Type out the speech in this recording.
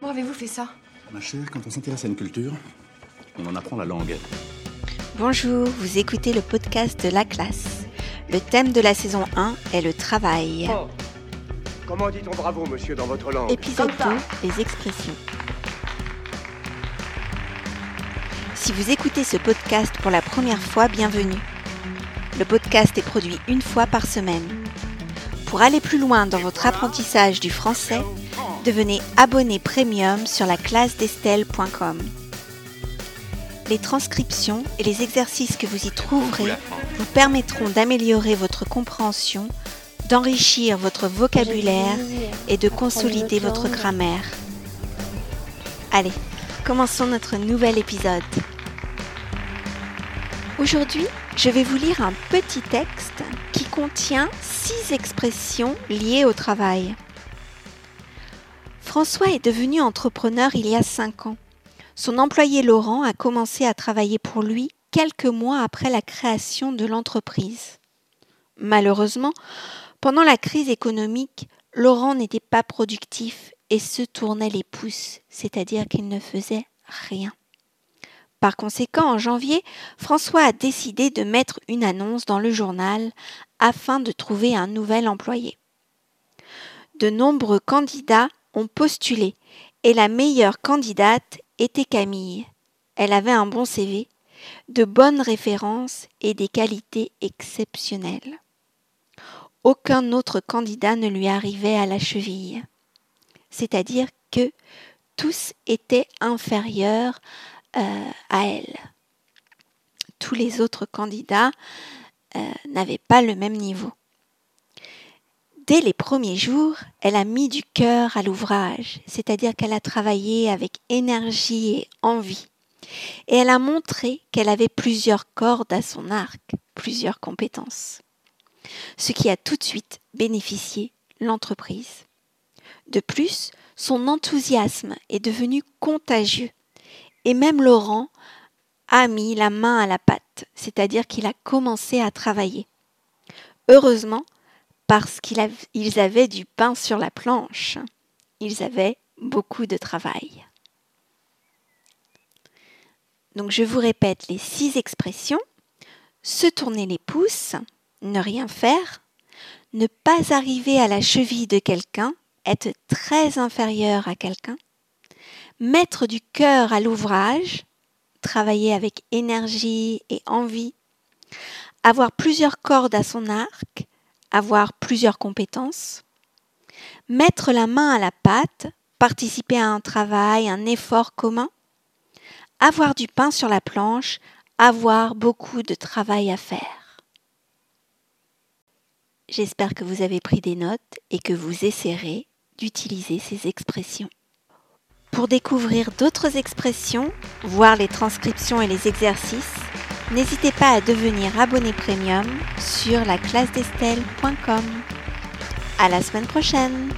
Comment avez-vous fait ça? Ma chère, quand on s'intéresse à une culture, on en apprend la langue. Bonjour, vous écoutez le podcast de la classe. Le thème de la saison 1 est le travail. Oh. Comment dit-on bravo, monsieur, dans votre langue? Épisode 2, les expressions. Si vous écoutez ce podcast pour la première fois, bienvenue. Le podcast est produit une fois par semaine. Pour aller plus loin dans votre apprentissage du français, devenez abonné premium sur la classe d'Estelle.com. Les transcriptions et les exercices que vous y trouverez vous permettront d'améliorer votre compréhension, d'enrichir votre vocabulaire et de consolider votre grammaire. Allez, commençons notre nouvel épisode. Aujourd'hui, je vais vous lire un petit texte qui contient six expressions liées au travail. François est devenu entrepreneur il y a cinq ans. Son employé Laurent a commencé à travailler pour lui quelques mois après la création de l'entreprise. Malheureusement, pendant la crise économique, Laurent n'était pas productif et se tournait les pouces, c'est-à-dire qu'il ne faisait rien. Par conséquent, en janvier, François a décidé de mettre une annonce dans le journal afin de trouver un nouvel employé. De nombreux candidats ont postulé et la meilleure candidate était Camille. Elle avait un bon CV, de bonnes références et des qualités exceptionnelles. Aucun autre candidat ne lui arrivait à la cheville. C'est-à-dire que tous étaient inférieurs euh, à elle. Tous les autres candidats euh, n'avaient pas le même niveau. Dès les premiers jours, elle a mis du cœur à l'ouvrage, c'est-à-dire qu'elle a travaillé avec énergie et envie. Et elle a montré qu'elle avait plusieurs cordes à son arc, plusieurs compétences. Ce qui a tout de suite bénéficié l'entreprise. De plus, son enthousiasme est devenu contagieux. Et même Laurent a mis la main à la pâte, c'est-à-dire qu'il a commencé à travailler. Heureusement, parce qu'ils avaient du pain sur la planche. Ils avaient beaucoup de travail. Donc je vous répète les six expressions. Se tourner les pouces, ne rien faire, ne pas arriver à la cheville de quelqu'un, être très inférieur à quelqu'un, mettre du cœur à l'ouvrage, travailler avec énergie et envie, avoir plusieurs cordes à son arc, avoir plusieurs compétences, mettre la main à la pâte, participer à un travail, un effort commun, avoir du pain sur la planche, avoir beaucoup de travail à faire. J'espère que vous avez pris des notes et que vous essaierez d'utiliser ces expressions. Pour découvrir d'autres expressions, voir les transcriptions et les exercices, N'hésitez pas à devenir abonné premium sur la classe d'Estelle.com. À la semaine prochaine!